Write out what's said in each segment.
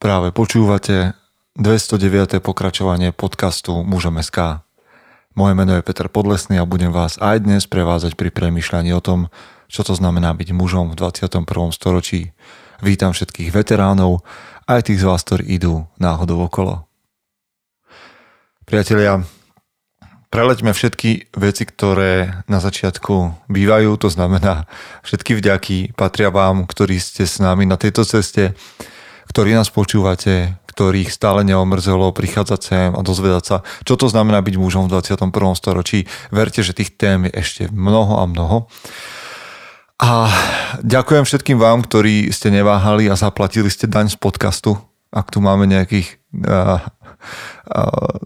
Práve počúvate 209. pokračovanie podcastu Mužom SK. Moje meno je Peter Podlesný a budem vás aj dnes prevázať pri premyšľaní o tom, čo to znamená byť mužom v 21. storočí. Vítam všetkých veteránov, aj tých z vás, ktorí idú náhodou okolo. Priatelia, preleďme všetky veci, ktoré na začiatku bývajú, to znamená všetky vďaky patria vám, ktorí ste s nami na tejto ceste ktorí nás počúvate, ktorých stále neomrzelo prichádzať sem a dozvedať sa, čo to znamená byť mužom v 21. storočí. Verte, že tých tém je ešte mnoho a mnoho. A ďakujem všetkým vám, ktorí ste neváhali a zaplatili ste daň z podcastu. Ak tu máme nejakých uh, uh,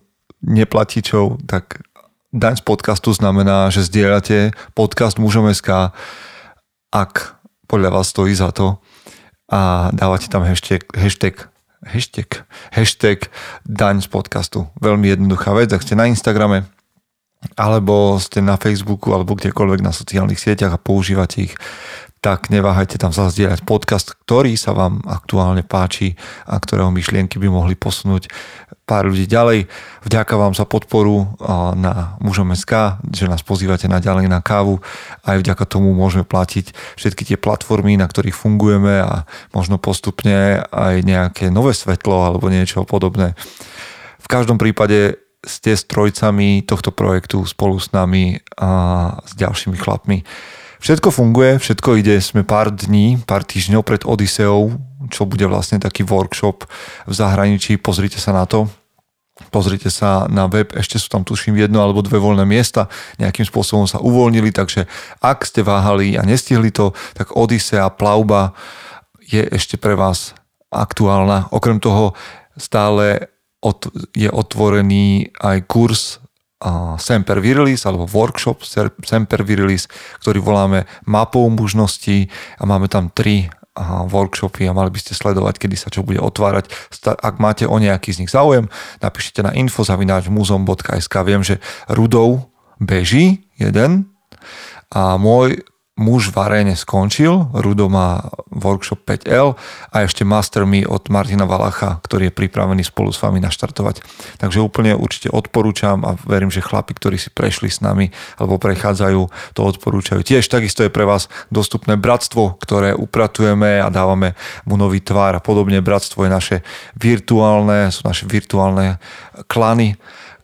neplatičov, tak daň z podcastu znamená, že zdieľate podcast mužom SK, ak podľa vás stojí za to a dávate tam hashtag, hashtag hashtag, hashtag daň z podcastu. Veľmi jednoduchá vec, ak ste na Instagrame, alebo ste na Facebooku, alebo kdekoľvek na sociálnych sieťach a používate ich, tak neváhajte tam zazdieľať podcast, ktorý sa vám aktuálne páči a ktorého myšlienky by mohli posunúť pár ľudí ďalej. Vďaka vám za podporu na mužom SK, že nás pozývate na ďalej na kávu. Aj vďaka tomu môžeme platiť všetky tie platformy, na ktorých fungujeme a možno postupne aj nejaké nové svetlo alebo niečo podobné. V každom prípade ste strojcami tohto projektu spolu s nami a s ďalšími chlapmi. Všetko funguje, všetko ide, sme pár dní, pár týždňov pred Odiseou, čo bude vlastne taký workshop v zahraničí, pozrite sa na to. Pozrite sa na web, ešte sú tam tuším jedno alebo dve voľné miesta, nejakým spôsobom sa uvoľnili, takže ak ste váhali a nestihli to, tak Odisea, plavba je ešte pre vás aktuálna. Okrem toho stále je otvorený aj kurz Semper Virilis alebo workshop Semper Virilis, ktorý voláme mapou mužností a máme tam tri workshopy a mali by ste sledovať, kedy sa čo bude otvárať. Ak máte o nejaký z nich záujem, napíšite na info.muzom.sk. Viem, že Rudov beží jeden a môj muž v aréne skončil, Rudo má workshop 5L a ešte Master Me od Martina Valacha, ktorý je pripravený spolu s vami naštartovať. Takže úplne určite odporúčam a verím, že chlapi, ktorí si prešli s nami alebo prechádzajú, to odporúčajú. Tiež takisto je pre vás dostupné bratstvo, ktoré upratujeme a dávame mu nový tvár a podobne. Bratstvo je naše virtuálne, sú naše virtuálne klany,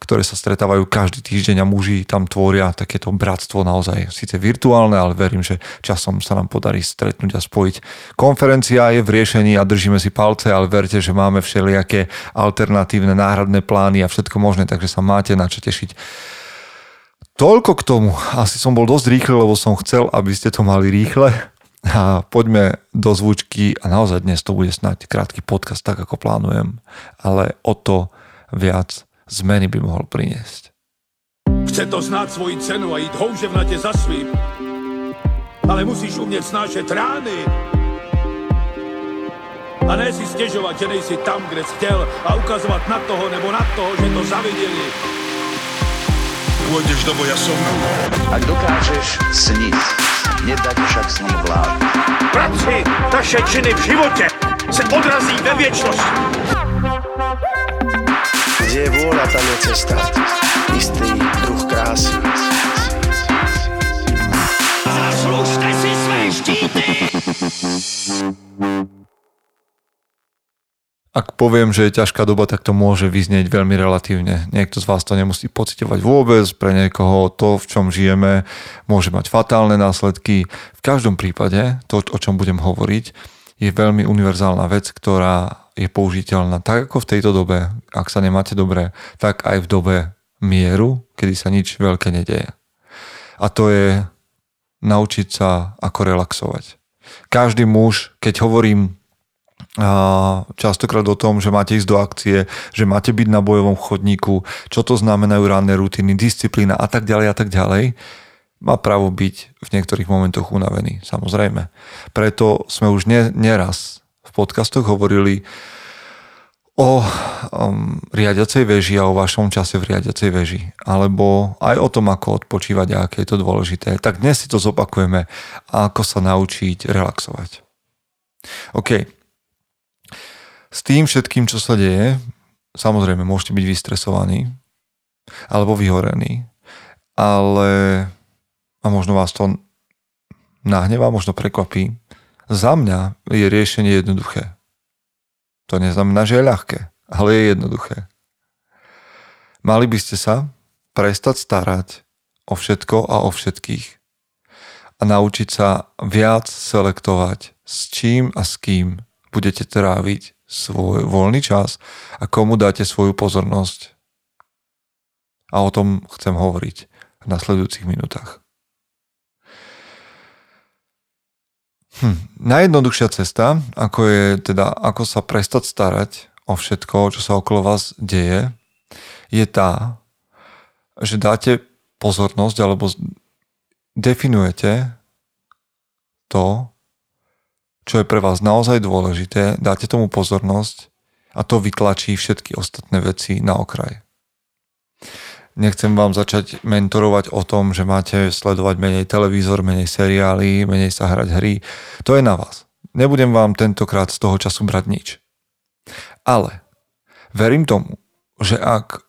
ktoré sa stretávajú každý týždeň a muži tam tvoria takéto bratstvo naozaj síce virtuálne, ale verím, že časom sa nám podarí stretnúť a spojiť. Konferencia je v riešení a držíme si palce, ale verte, že máme všelijaké alternatívne náhradné plány a všetko možné, takže sa máte na čo tešiť. Toľko k tomu. Asi som bol dosť rýchly, lebo som chcel, aby ste to mali rýchle. A poďme do zvučky a naozaj dnes to bude snáď krátky podcast, tak ako plánujem, ale o to viac zmeny by mohol priniesť. Chce to znáť svoji cenu a ísť houževnate za svým. Ale musíš umieť snášať rány. A ne si stiežovať, že nejsi tam, kde si chtěl a ukazovať na toho nebo na toho, že to zavideli. Pôjdeš do boja som. Ak dokážeš sniť, nedať však sním vlád. Práci, taše činy v živote se odrazí ve viečnosti. Kde je vôľa, tam je cesta. Istý druh krásy. Zaslužte si své štíty! Ak poviem, že je ťažká doba, tak to môže vyznieť veľmi relatívne. Niekto z vás to nemusí pocitovať vôbec, pre niekoho to, v čom žijeme, môže mať fatálne následky. V každom prípade, to, o čom budem hovoriť, je veľmi univerzálna vec, ktorá je použiteľná tak ako v tejto dobe, ak sa nemáte dobre, tak aj v dobe mieru, kedy sa nič veľké nedeje. A to je naučiť sa, ako relaxovať. Každý muž, keď hovorím častokrát o tom, že máte ísť do akcie, že máte byť na bojovom chodníku, čo to znamenajú ranné rutiny, disciplína a tak ďalej a tak ďalej, má právo byť v niektorých momentoch unavený, samozrejme. Preto sme už ne, neraz podcastoch hovorili o um, riadiacej veži a o vašom čase v riadiacej veži, alebo aj o tom, ako odpočívať a aké je to dôležité. Tak dnes si to zopakujeme, ako sa naučiť relaxovať. OK. S tým všetkým, čo sa deje, samozrejme môžete byť vystresovaní alebo vyhorení, ale a možno vás to nahnevá, možno prekvapí. Za mňa je riešenie jednoduché. To neznamená, že je ľahké, ale je jednoduché. Mali by ste sa prestať starať o všetko a o všetkých a naučiť sa viac selektovať, s čím a s kým budete tráviť svoj voľný čas a komu dáte svoju pozornosť. A o tom chcem hovoriť v nasledujúcich minútach. Hm. Najjednoduchšia cesta, ako je teda, ako sa prestať starať o všetko, čo sa okolo vás deje, je tá, že dáte pozornosť alebo definujete to, čo je pre vás naozaj dôležité, dáte tomu pozornosť a to vytlačí všetky ostatné veci na okraj. Nechcem vám začať mentorovať o tom, že máte sledovať menej televízor, menej seriály, menej sa hrať hry. To je na vás. Nebudem vám tentokrát z toho času brať nič. Ale verím tomu, že ak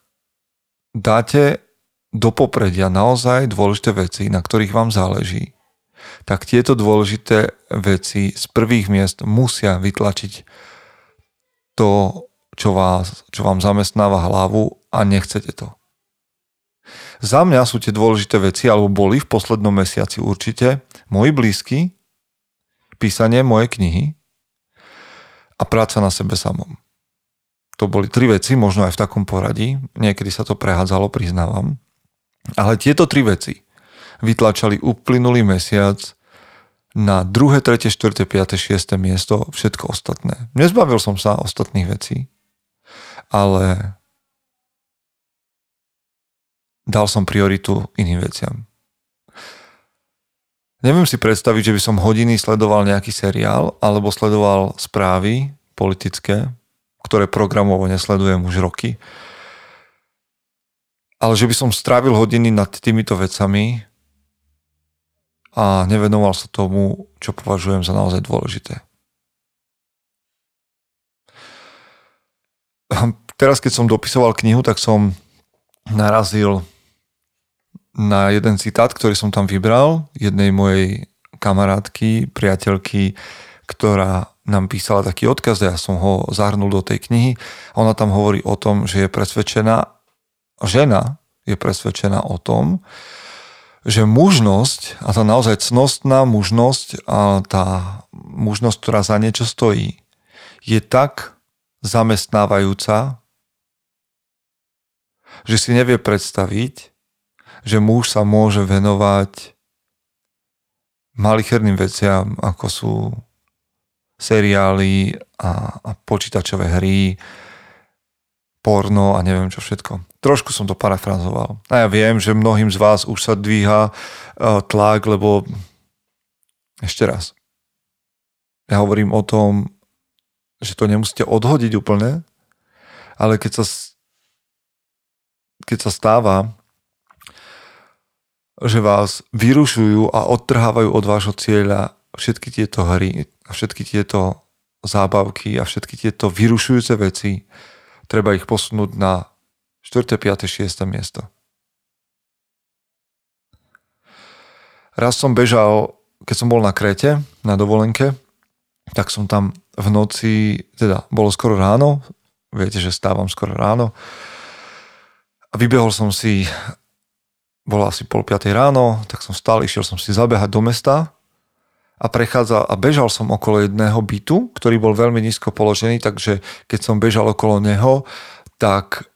dáte do popredia naozaj dôležité veci, na ktorých vám záleží, tak tieto dôležité veci z prvých miest musia vytlačiť to, čo, vás, čo vám zamestnáva hlavu a nechcete to. Za mňa sú tie dôležité veci, alebo boli v poslednom mesiaci určite, moji blízky, písanie mojej knihy a práca na sebe samom. To boli tri veci, možno aj v takom poradí. Niekedy sa to prehádzalo, priznávam. Ale tieto tri veci vytlačali uplynulý mesiac na 2., 3., 4., 5., 6. miesto všetko ostatné. Nezbavil som sa ostatných vecí, ale dal som prioritu iným veciam. Neviem si predstaviť, že by som hodiny sledoval nejaký seriál alebo sledoval správy politické, ktoré programovo nesledujem už roky. Ale že by som strávil hodiny nad týmito vecami a nevenoval sa tomu, čo považujem za naozaj dôležité. Teraz, keď som dopisoval knihu, tak som narazil na jeden citát, ktorý som tam vybral, jednej mojej kamarátky, priateľky, ktorá nám písala taký odkaz ja som ho zahrnul do tej knihy. Ona tam hovorí o tom, že je presvedčená, žena je presvedčená o tom, že mužnosť, a tá naozaj cnostná mužnosť, a tá mužnosť, ktorá za niečo stojí, je tak zamestnávajúca, že si nevie predstaviť, že muž sa môže venovať malicherným veciam, ako sú seriály a, a počítačové hry, porno a neviem čo všetko. Trošku som to parafrazoval. A ja viem, že mnohým z vás už sa dvíha e, tlak, lebo ešte raz. Ja hovorím o tom, že to nemusíte odhodiť úplne, ale keď sa, keď sa stáva, že vás vyrušujú a odtrhávajú od vášho cieľa všetky tieto hry a všetky tieto zábavky a všetky tieto vyrušujúce veci, treba ich posunúť na 4., 5., 6. miesto. Raz som bežal, keď som bol na Kréte, na dovolenke, tak som tam v noci, teda bolo skoro ráno, viete, že stávam skoro ráno, a vybehol som si, bolo asi pol piatej ráno, tak som stál, išiel som si zabehať do mesta a prechádzal a bežal som okolo jedného bytu, ktorý bol veľmi nízko položený, takže keď som bežal okolo neho, tak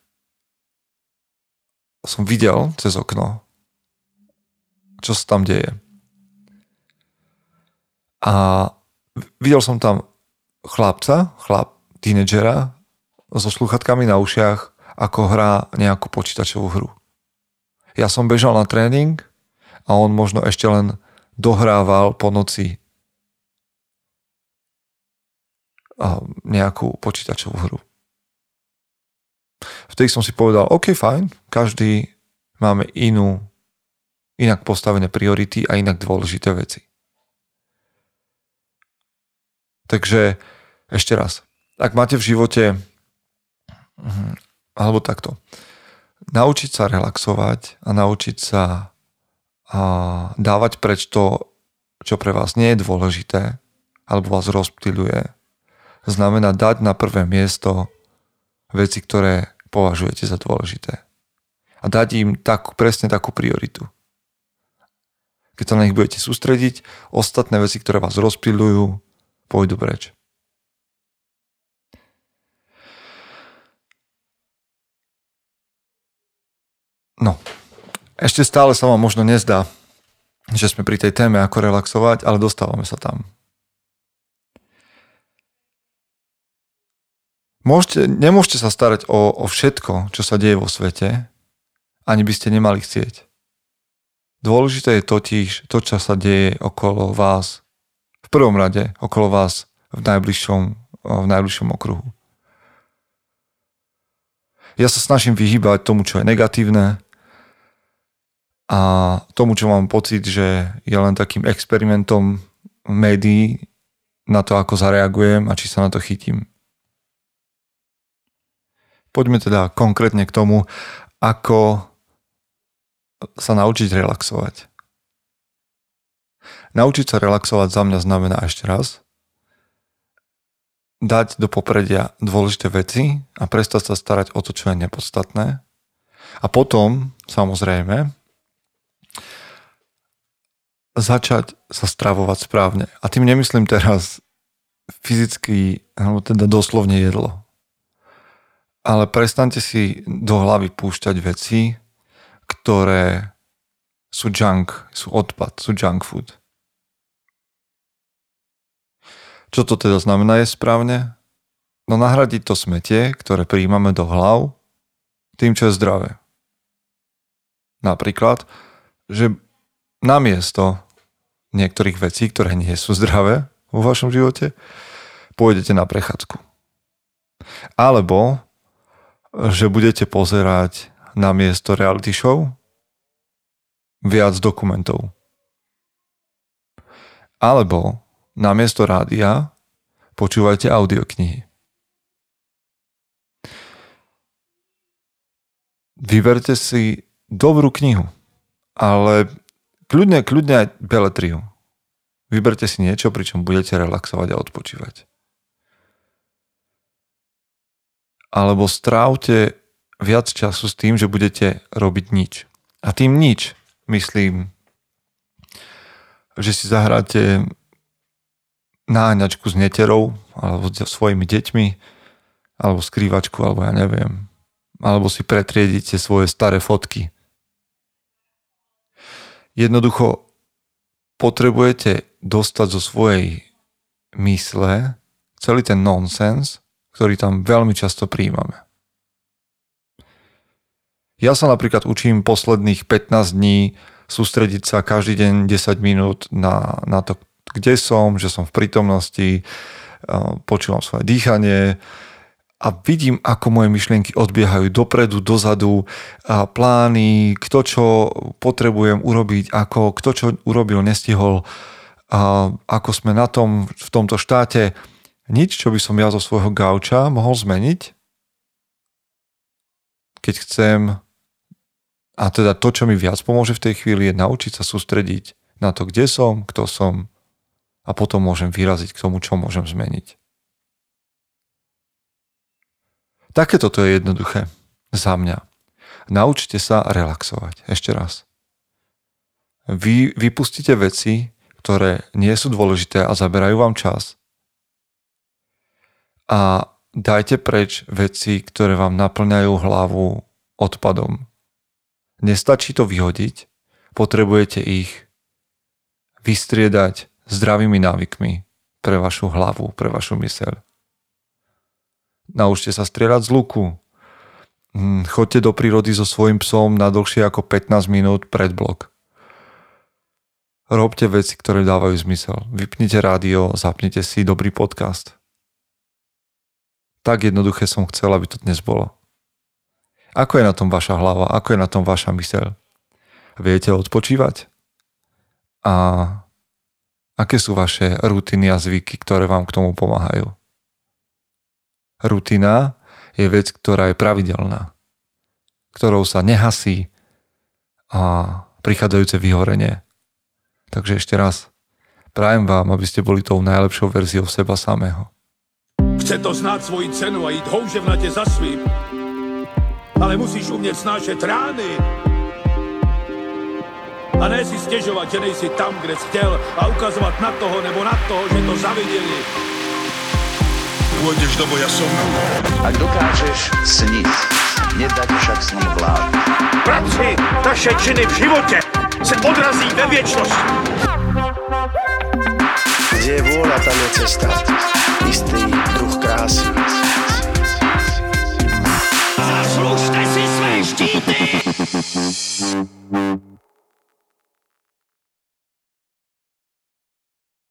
som videl cez okno, čo sa tam deje. A videl som tam chlapca, chlap, tínedžera so sluchatkami na ušiach, ako hrá nejakú počítačovú hru. Ja som bežal na tréning a on možno ešte len dohrával po noci nejakú počítačovú hru. Vtedy som si povedal, OK, fajn, každý máme inú, inak postavené priority a inak dôležité veci. Takže ešte raz, ak máte v živote, mhm, alebo takto, naučiť sa relaxovať a naučiť sa a dávať preč to, čo pre vás nie je dôležité, alebo vás rozptýľuje, znamená dať na prvé miesto veci, ktoré považujete za dôležité. A dať im takú, presne takú prioritu. Keď sa na nich budete sústrediť, ostatné veci, ktoré vás rozptýľujú, pôjdu preč. No, ešte stále sa vám možno nezdá, že sme pri tej téme, ako relaxovať, ale dostávame sa tam. Môžete, nemôžete sa starať o, o všetko, čo sa deje vo svete, ani by ste nemali chcieť. Dôležité je totiž to, čo sa deje okolo vás. V prvom rade okolo vás v najbližšom, v najbližšom okruhu. Ja sa snažím vyhýbať tomu, čo je negatívne, a tomu, čo mám pocit, že je len takým experimentom médií na to, ako zareagujem a či sa na to chytím. Poďme teda konkrétne k tomu, ako sa naučiť relaxovať. Naučiť sa relaxovať za mňa znamená ešte raz dať do popredia dôležité veci a prestať sa starať o to, čo je nepodstatné. A potom, samozrejme, začať sa stravovať správne. A tým nemyslím teraz fyzicky, alebo teda doslovne jedlo. Ale prestante si do hlavy púšťať veci, ktoré sú junk, sú odpad, sú junk food. Čo to teda znamená je správne? No nahradiť to smetie, ktoré príjmame do hlav, tým, čo je zdravé. Napríklad, že namiesto niektorých vecí, ktoré nie sú zdravé vo vašom živote, pôjdete na prechádzku. Alebo, že budete pozerať na miesto reality show viac dokumentov. Alebo na miesto rádia počúvajte audioknihy. Vyberte si dobrú knihu, ale Kľudne, kľudne aj beletriu. Vyberte si niečo, pričom budete relaxovať a odpočívať. Alebo strávte viac času s tým, že budete robiť nič. A tým nič, myslím, že si zahráte náňačku s neterou, alebo s svojimi deťmi, alebo skrývačku, alebo ja neviem. Alebo si pretriedite svoje staré fotky Jednoducho potrebujete dostať zo svojej mysle celý ten nonsens, ktorý tam veľmi často príjmame. Ja sa napríklad učím posledných 15 dní sústrediť sa každý deň 10 minút na, na to, kde som, že som v prítomnosti, počúvam svoje dýchanie, a vidím, ako moje myšlienky odbiehajú dopredu, dozadu, a plány, kto čo potrebujem urobiť, ako, kto čo urobil, nestihol, a ako sme na tom v tomto štáte. Nič, čo by som ja zo svojho gauča mohol zmeniť, keď chcem, a teda to, čo mi viac pomôže v tej chvíli, je naučiť sa sústrediť na to, kde som, kto som a potom môžem vyraziť k tomu, čo môžem zmeniť. Takéto to je jednoduché za mňa. Naučte sa relaxovať. Ešte raz. Vy vypustite veci, ktoré nie sú dôležité a zaberajú vám čas. A dajte preč veci, ktoré vám naplňajú hlavu odpadom. Nestačí to vyhodiť, potrebujete ich vystriedať zdravými návykmi pre vašu hlavu, pre vašu myseľ. Naučte sa strieľať z luku. Hm, chodte do prírody so svojím psom na dlhšie ako 15 minút pred blok. Robte veci, ktoré dávajú zmysel. Vypnite rádio, zapnite si dobrý podcast. Tak jednoduché som chcel, aby to dnes bolo. Ako je na tom vaša hlava? Ako je na tom vaša myseľ? Viete odpočívať? A aké sú vaše rutiny a zvyky, ktoré vám k tomu pomáhajú? Rutina je vec, ktorá je pravidelná, ktorou sa nehasí a prichádzajúce vyhorenie. Takže ešte raz, prajem vám, aby ste boli tou najlepšou verziou seba samého. Chce to znát svoji cenu a jít houževnatě za svým. Ale musíš umět snášet rány. A ne si stěžovat, že nejsi tam, kde jsi chtěl a ukazovat na toho nebo na toho, že to zaviděli. Pôjdeš do boja som. Ak dokážeš sniť, nedať však snom vlád. Práci taše činy v živote se odrazí ve věčnosti. Kde je vôľa, tam je cesta. Istý druh krásy. Zaslužte si své štíty!